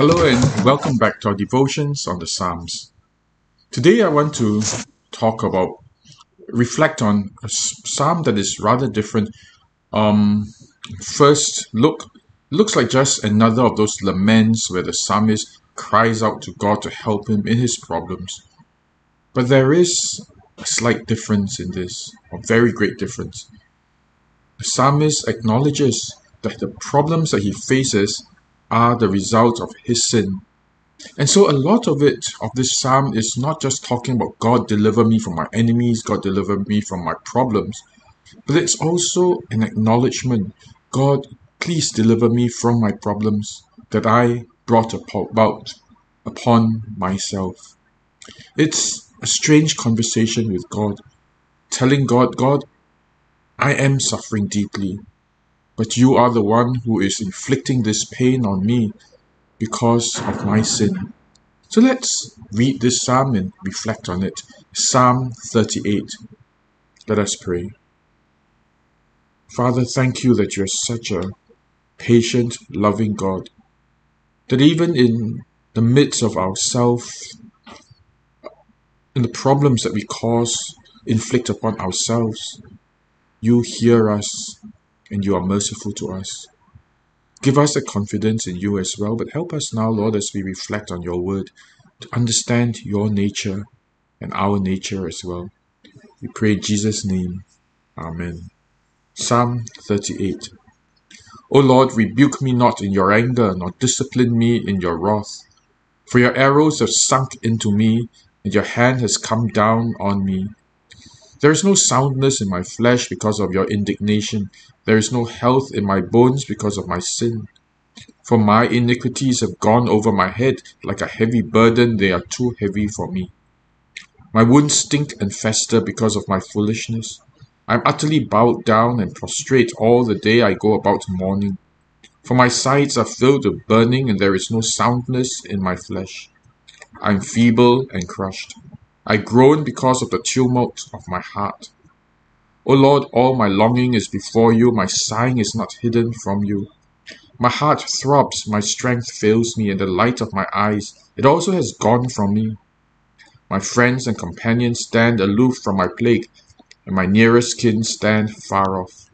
Hello and welcome back to our devotions on the Psalms. Today I want to talk about, reflect on a psalm that is rather different. Um, first look, looks like just another of those laments where the psalmist cries out to God to help him in his problems. But there is a slight difference in this, a very great difference. The psalmist acknowledges that the problems that he faces are the result of his sin. And so a lot of it, of this psalm, is not just talking about God deliver me from my enemies, God deliver me from my problems, but it's also an acknowledgement God, please deliver me from my problems that I brought about upon myself. It's a strange conversation with God, telling God, God, I am suffering deeply but you are the one who is inflicting this pain on me because of my sin. So let's read this psalm and reflect on it. Psalm 38. Let us pray. Father, thank you that you're such a patient, loving God. That even in the midst of ourself, in the problems that we cause, inflict upon ourselves, you hear us and you are merciful to us. Give us a confidence in you as well, but help us now, Lord, as we reflect on your word, to understand your nature and our nature as well. We pray in Jesus' name. Amen. Psalm 38 O Lord, rebuke me not in your anger, nor discipline me in your wrath. For your arrows have sunk into me, and your hand has come down on me. There is no soundness in my flesh because of your indignation. There is no health in my bones because of my sin. For my iniquities have gone over my head like a heavy burden, they are too heavy for me. My wounds stink and fester because of my foolishness. I am utterly bowed down and prostrate all the day I go about mourning. For my sides are filled with burning, and there is no soundness in my flesh. I am feeble and crushed. I groan because of the tumult of my heart. O Lord, all my longing is before you, my sighing is not hidden from you. My heart throbs, my strength fails me, and the light of my eyes, it also has gone from me. My friends and companions stand aloof from my plague, and my nearest kin stand far off.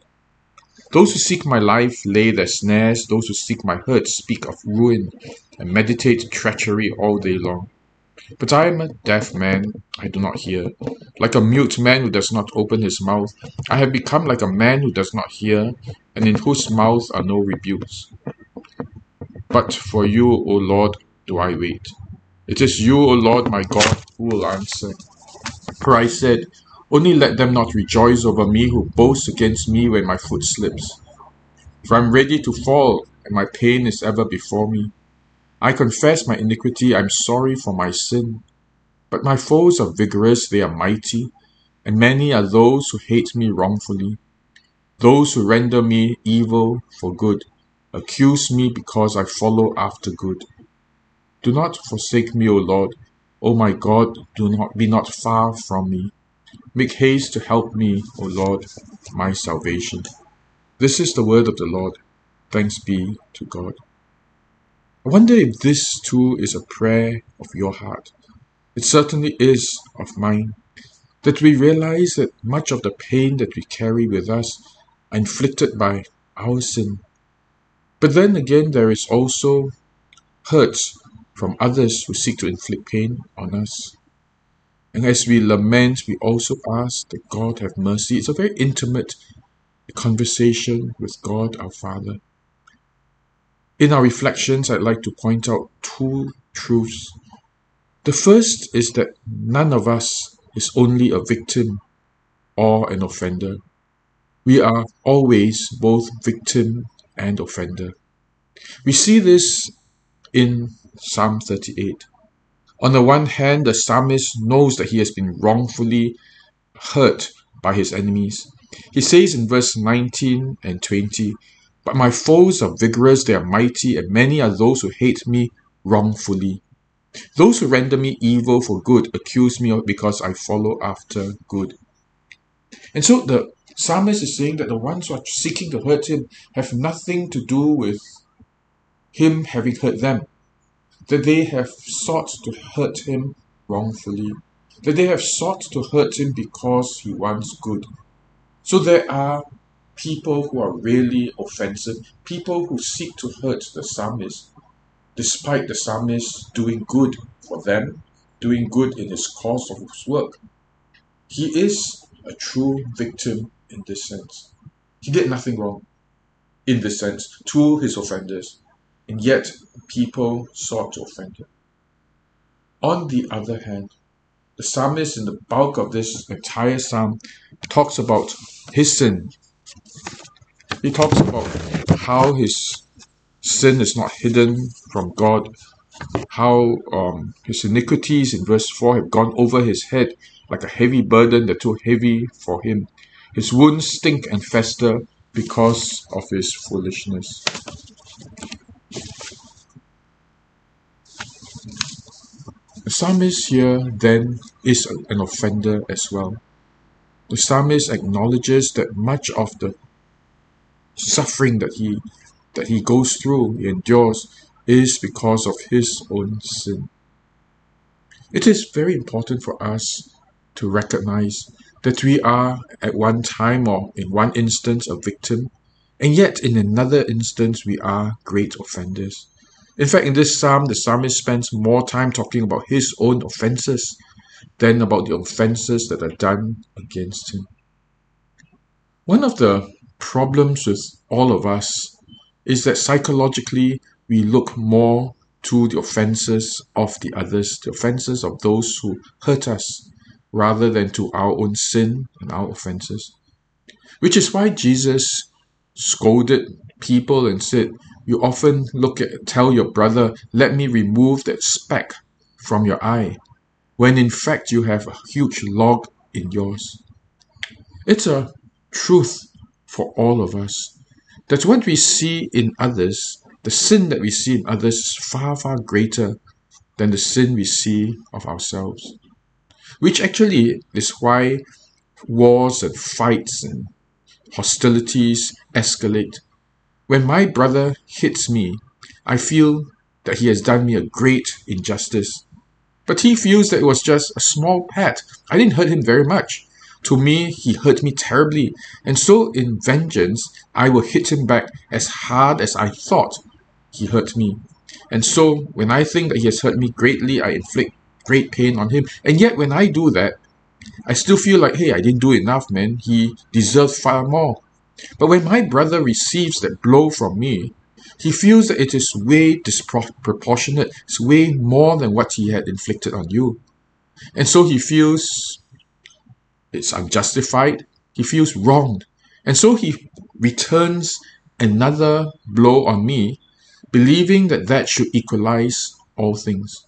Those who seek my life lay their snares, those who seek my hurt speak of ruin, and meditate treachery all day long. But I am a deaf man, I do not hear. Like a mute man who does not open his mouth, I have become like a man who does not hear, and in whose mouth are no rebukes. But for you, O Lord, do I wait. It is you, O Lord my God, who will answer. For I said, Only let them not rejoice over me who boast against me when my foot slips. For I am ready to fall, and my pain is ever before me. I confess my iniquity, I am sorry for my sin. But my foes are vigorous, they are mighty, and many are those who hate me wrongfully. Those who render me evil for good accuse me because I follow after good. Do not forsake me, O Lord. O my God, do not be not far from me. Make haste to help me, O Lord, my salvation. This is the word of the Lord. Thanks be to God. I wonder if this too is a prayer of your heart. It certainly is of mine. That we realize that much of the pain that we carry with us are inflicted by our sin. But then again, there is also hurts from others who seek to inflict pain on us. And as we lament, we also ask that God have mercy. It's a very intimate conversation with God our Father. In our reflections, I'd like to point out two truths. The first is that none of us is only a victim or an offender. We are always both victim and offender. We see this in Psalm 38. On the one hand, the psalmist knows that he has been wrongfully hurt by his enemies. He says in verse 19 and 20, but my foes are vigorous, they are mighty, and many are those who hate me wrongfully. Those who render me evil for good accuse me because I follow after good. And so the psalmist is saying that the ones who are seeking to hurt him have nothing to do with him having hurt them. that they have sought to hurt him wrongfully, that they have sought to hurt him because he wants good. So there are people who are really offensive, people who seek to hurt the psalmist, despite the psalmist doing good for them, doing good in his cause of his work. He is a true victim in this sense. He did nothing wrong in this sense to his offenders, and yet people sought to offend him. On the other hand, the psalmist in the bulk of this entire psalm talks about his sin. He talks about how his sin is not hidden from God, how um, his iniquities in verse 4 have gone over his head like a heavy burden that too heavy for him. His wounds stink and fester because of his foolishness. The psalmist here then is an offender as well. The psalmist acknowledges that much of the suffering that he that he goes through, he endures, is because of his own sin. It is very important for us to recognize that we are at one time or in one instance a victim, and yet in another instance we are great offenders. In fact, in this psalm, the psalmist spends more time talking about his own offenses than about the offenses that are done against him. One of the problems with all of us is that psychologically we look more to the offenses of the others, the offenses of those who hurt us, rather than to our own sin and our offenses. Which is why Jesus scolded people and said, You often look at tell your brother, let me remove that speck from your eye, when in fact you have a huge log in yours. It's a truth for all of us that what we see in others, the sin that we see in others, is far, far greater than the sin we see of ourselves which actually is why wars and fights and hostilities escalate. When my brother hits me, I feel that he has done me a great injustice. But he feels that it was just a small pat. I didn't hurt him very much. To me, he hurt me terribly, and so in vengeance, I will hit him back as hard as I thought he hurt me. And so, when I think that he has hurt me greatly, I inflict great pain on him. And yet, when I do that, I still feel like, hey, I didn't do enough, man. He deserves far more. But when my brother receives that blow from me, he feels that it is way disproportionate. It's way more than what he had inflicted on you. And so he feels it's unjustified. He feels wronged. And so he returns another blow on me, believing that that should equalize all things.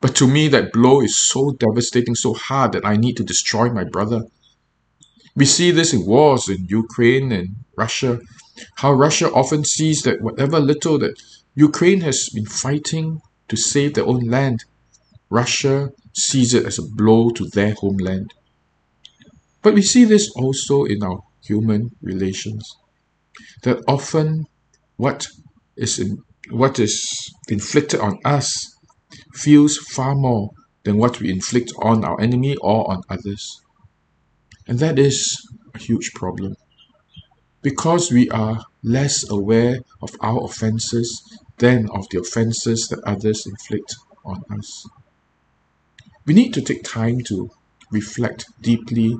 But to me, that blow is so devastating, so hard that I need to destroy my brother. We see this in wars in Ukraine and Russia, how Russia often sees that whatever little that Ukraine has been fighting to save their own land, Russia sees it as a blow to their homeland. But we see this also in our human relations, that often what is in, what is inflicted on us feels far more than what we inflict on our enemy or on others. And that is a huge problem. Because we are less aware of our offenses than of the offenses that others inflict on us. We need to take time to reflect deeply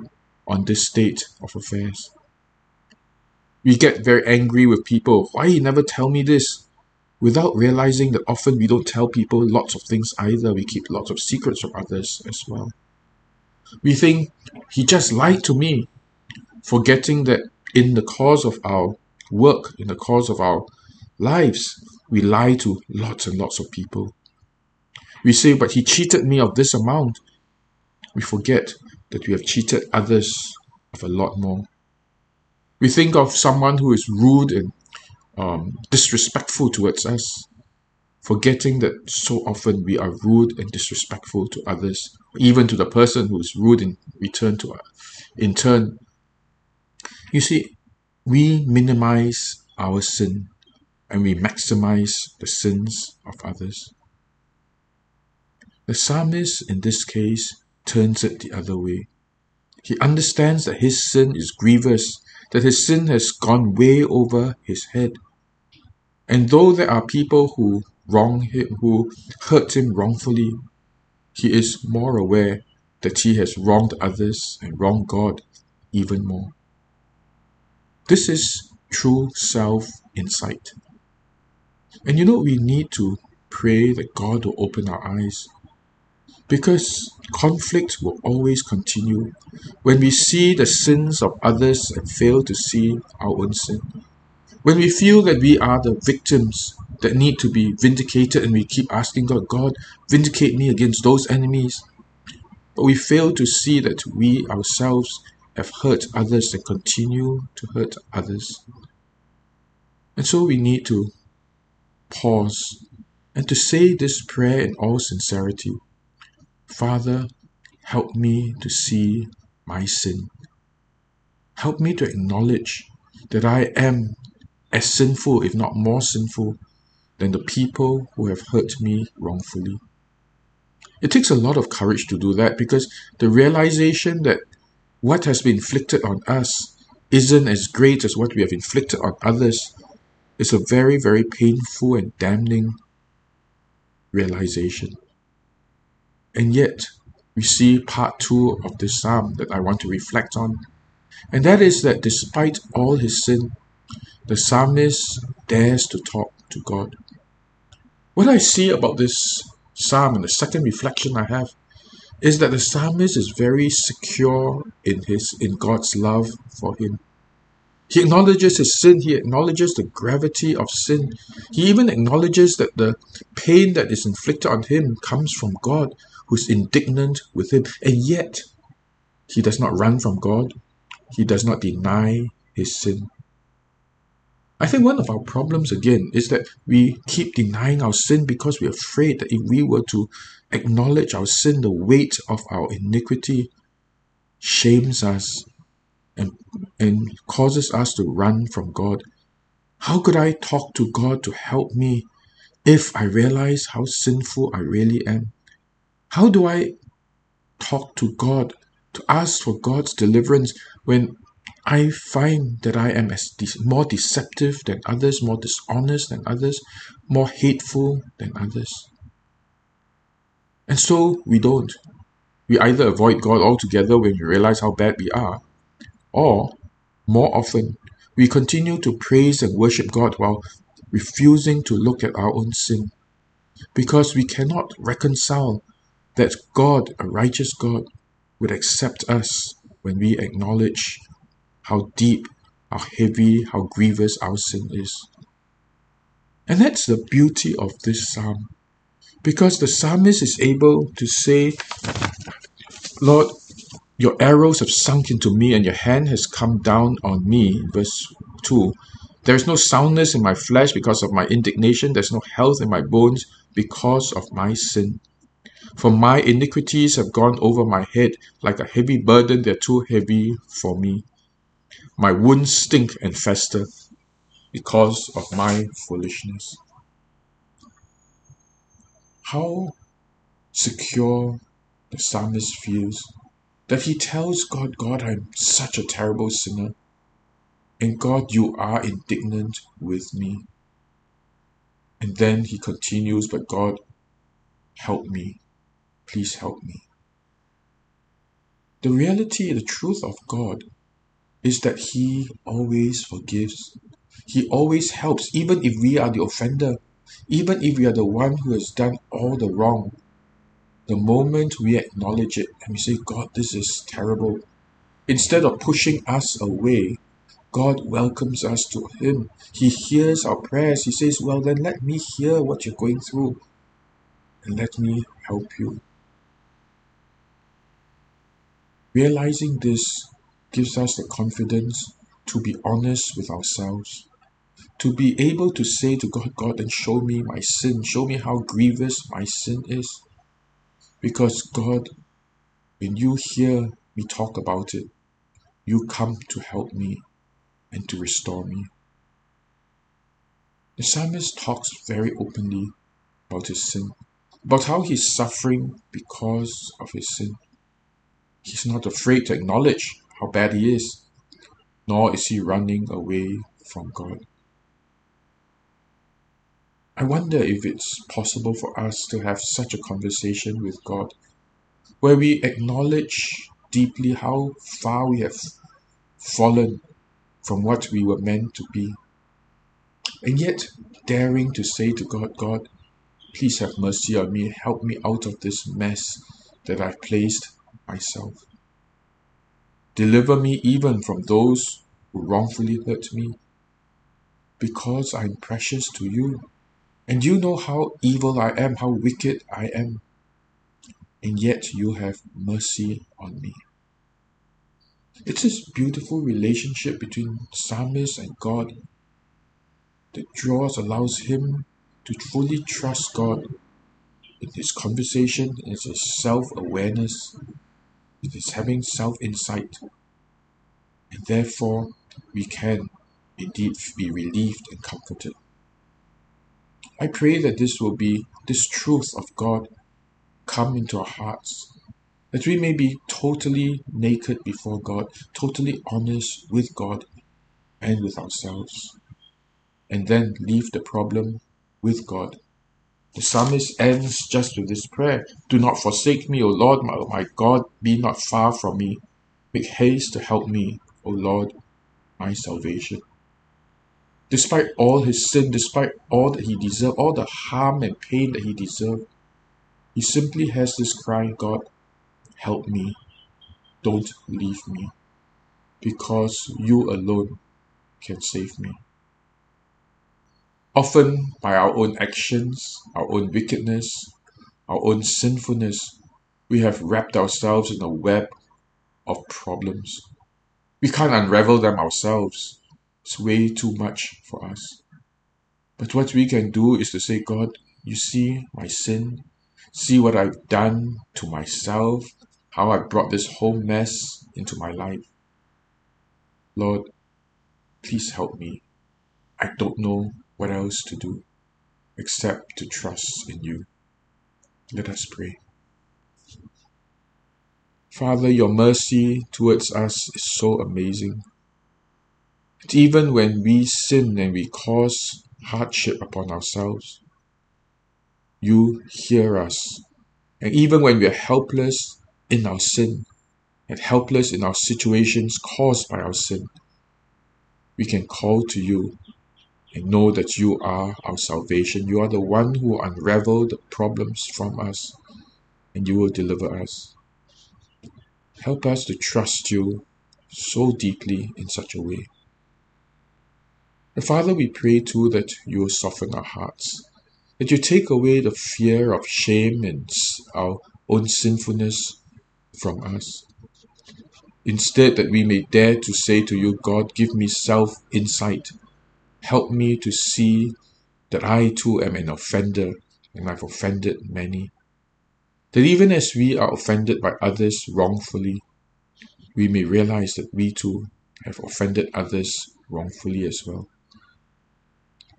on this state of affairs. We get very angry with people. Why you never tell me this? without realizing that often we don't tell people lots of things either. We keep lots of secrets from others as well. We think he just lied to me, forgetting that in the course of our work, in the course of our lives, we lie to lots and lots of people. We say, but he cheated me of this amount. We forget that we have cheated others of a lot more. We think of someone who is rude and um, disrespectful towards us, forgetting that so often we are rude and disrespectful to others, even to the person who is rude in return to us. In turn, you see, we minimize our sin and we maximize the sins of others. The psalmist, in this case, turns it the other way. He understands that his sin is grievous, that his sin has gone way over his head. And though there are people who wrong him, who hurt him wrongfully, he is more aware that he has wronged others and wronged God even more. This is true self insight. And you know, we need to pray that God will open our eyes because conflict will always continue when we see the sins of others and fail to see our own sin. When we feel that we are the victims that need to be vindicated and we keep asking God, God, vindicate me against those enemies. But we fail to see that we ourselves have hurt others and continue to hurt others. And so we need to pause and to say this prayer in all sincerity Father, help me to see my sin. Help me to acknowledge that I am as sinful, if not more sinful, than the people who have hurt me wrongfully. It takes a lot of courage to do that because the realization that what has been inflicted on us isn't as great as what we have inflicted on others is a very, very painful and damning realization. And yet, we see part two of this psalm that I want to reflect on. And that is that despite all his sin, the psalmist dares to talk to God. What I see about this psalm and the second reflection I have is that the psalmist is very secure in his in God's love for him. He acknowledges his sin, he acknowledges the gravity of sin. He even acknowledges that the pain that is inflicted on him comes from God, who's indignant with him. And yet, he does not run from God, he does not deny his sin. I think one of our problems again is that we keep denying our sin because we're afraid that if we were to acknowledge our sin, the weight of our iniquity shames us and, and causes us to run from God. How could I talk to God to help me if I realize how sinful I really am? How do I talk to God to ask for God's deliverance when I find that I am as more deceptive than others, more dishonest than others, more hateful than others? And so we don't. We either avoid God altogether when we realize how bad we are, or, more often, we continue to praise and worship God while refusing to look at our own sin. Because we cannot reconcile that God, a righteous God, would accept us when we acknowledge how deep, how heavy, how grievous our sin is. And that's the beauty of this psalm. Because the psalmist is able to say, Lord, your arrows have sunk into me, and your hand has come down on me. Verse 2 There is no soundness in my flesh because of my indignation, there's no health in my bones because of my sin. For my iniquities have gone over my head like a heavy burden, they're too heavy for me. My wounds stink and fester because of my foolishness. How secure the psalmist feels that he tells God, God, I'm such a terrible sinner. And God, you are indignant with me. And then he continues, But God, help me. Please help me. The reality, the truth of God is that He always forgives. He always helps, even if we are the offender, even if we are the one who has done all the wrong. The moment we acknowledge it and we say, God, this is terrible, instead of pushing us away, God welcomes us to Him. He hears our prayers. He says, Well, then let me hear what you're going through and let me help you. Realizing this gives us the confidence to be honest with ourselves, to be able to say to God, God, and show me my sin, show me how grievous my sin is. Because God, when you hear me talk about it, you come to help me and to restore me. The psalmist talks very openly about his sin. about how he's suffering because of his sin. He's not afraid to acknowledge how bad he is, nor is he running away from God. I wonder if it's possible for us to have such a conversation with God where we acknowledge deeply how far we have fallen from what we were meant to be. And yet, daring to say to God, God, please have mercy on me, help me out of this mess that I've placed myself. Deliver me even from those who wrongfully hurt me, because I'm precious to you. And you know how evil I am, how wicked I am. And yet you have mercy on me. It's this beautiful relationship between psalmist and God that draws, allows him to fully trust God in his conversation, in his self awareness, in his having self insight. And therefore, we can indeed be relieved and comforted. I pray that this will be, this truth of God come into our hearts that we may be totally naked before God, totally honest with God and with ourselves, and then leave the problem with God. The psalmist ends just with this prayer Do not forsake me, O Lord, my, my God, be not far from me. Make haste to help me, O Lord, my salvation. Despite all his sin, despite all that he deserved, all the harm and pain that he deserved, he simply has this cry God, help me, don't leave me, because you alone can save me. Often, by our own actions, our own wickedness, our own sinfulness, we have wrapped ourselves in a web of problems. We can't unravel them ourselves. It's way too much for us. But what we can do is to say, God, you see my sin, see what I've done to myself, how I brought this whole mess into my life. Lord, please help me. I don't know what else to do except to trust in you. Let us pray. Father, your mercy towards us is so amazing. And even when we sin and we cause hardship upon ourselves, you hear us. And even when we are helpless in our sin and helpless in our situations caused by our sin, we can call to you and know that you are our salvation. You are the one who unravel the problems from us and you will deliver us. Help us to trust you so deeply in such a way. And Father, we pray too that you will soften our hearts, that you take away the fear of shame and our own sinfulness from us. Instead, that we may dare to say to you, God, give me self insight. Help me to see that I too am an offender and I've offended many. That even as we are offended by others wrongfully, we may realize that we too have offended others wrongfully as well.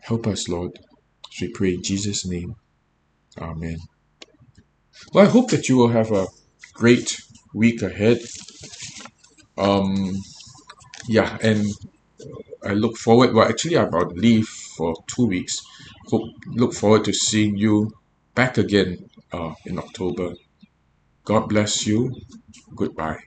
Help us, Lord, as we pray in Jesus' name. Amen. Well, I hope that you will have a great week ahead. Um, yeah, and I look forward. Well, actually, I'm on leave for two weeks. Hope look forward to seeing you back again uh, in October. God bless you. Goodbye.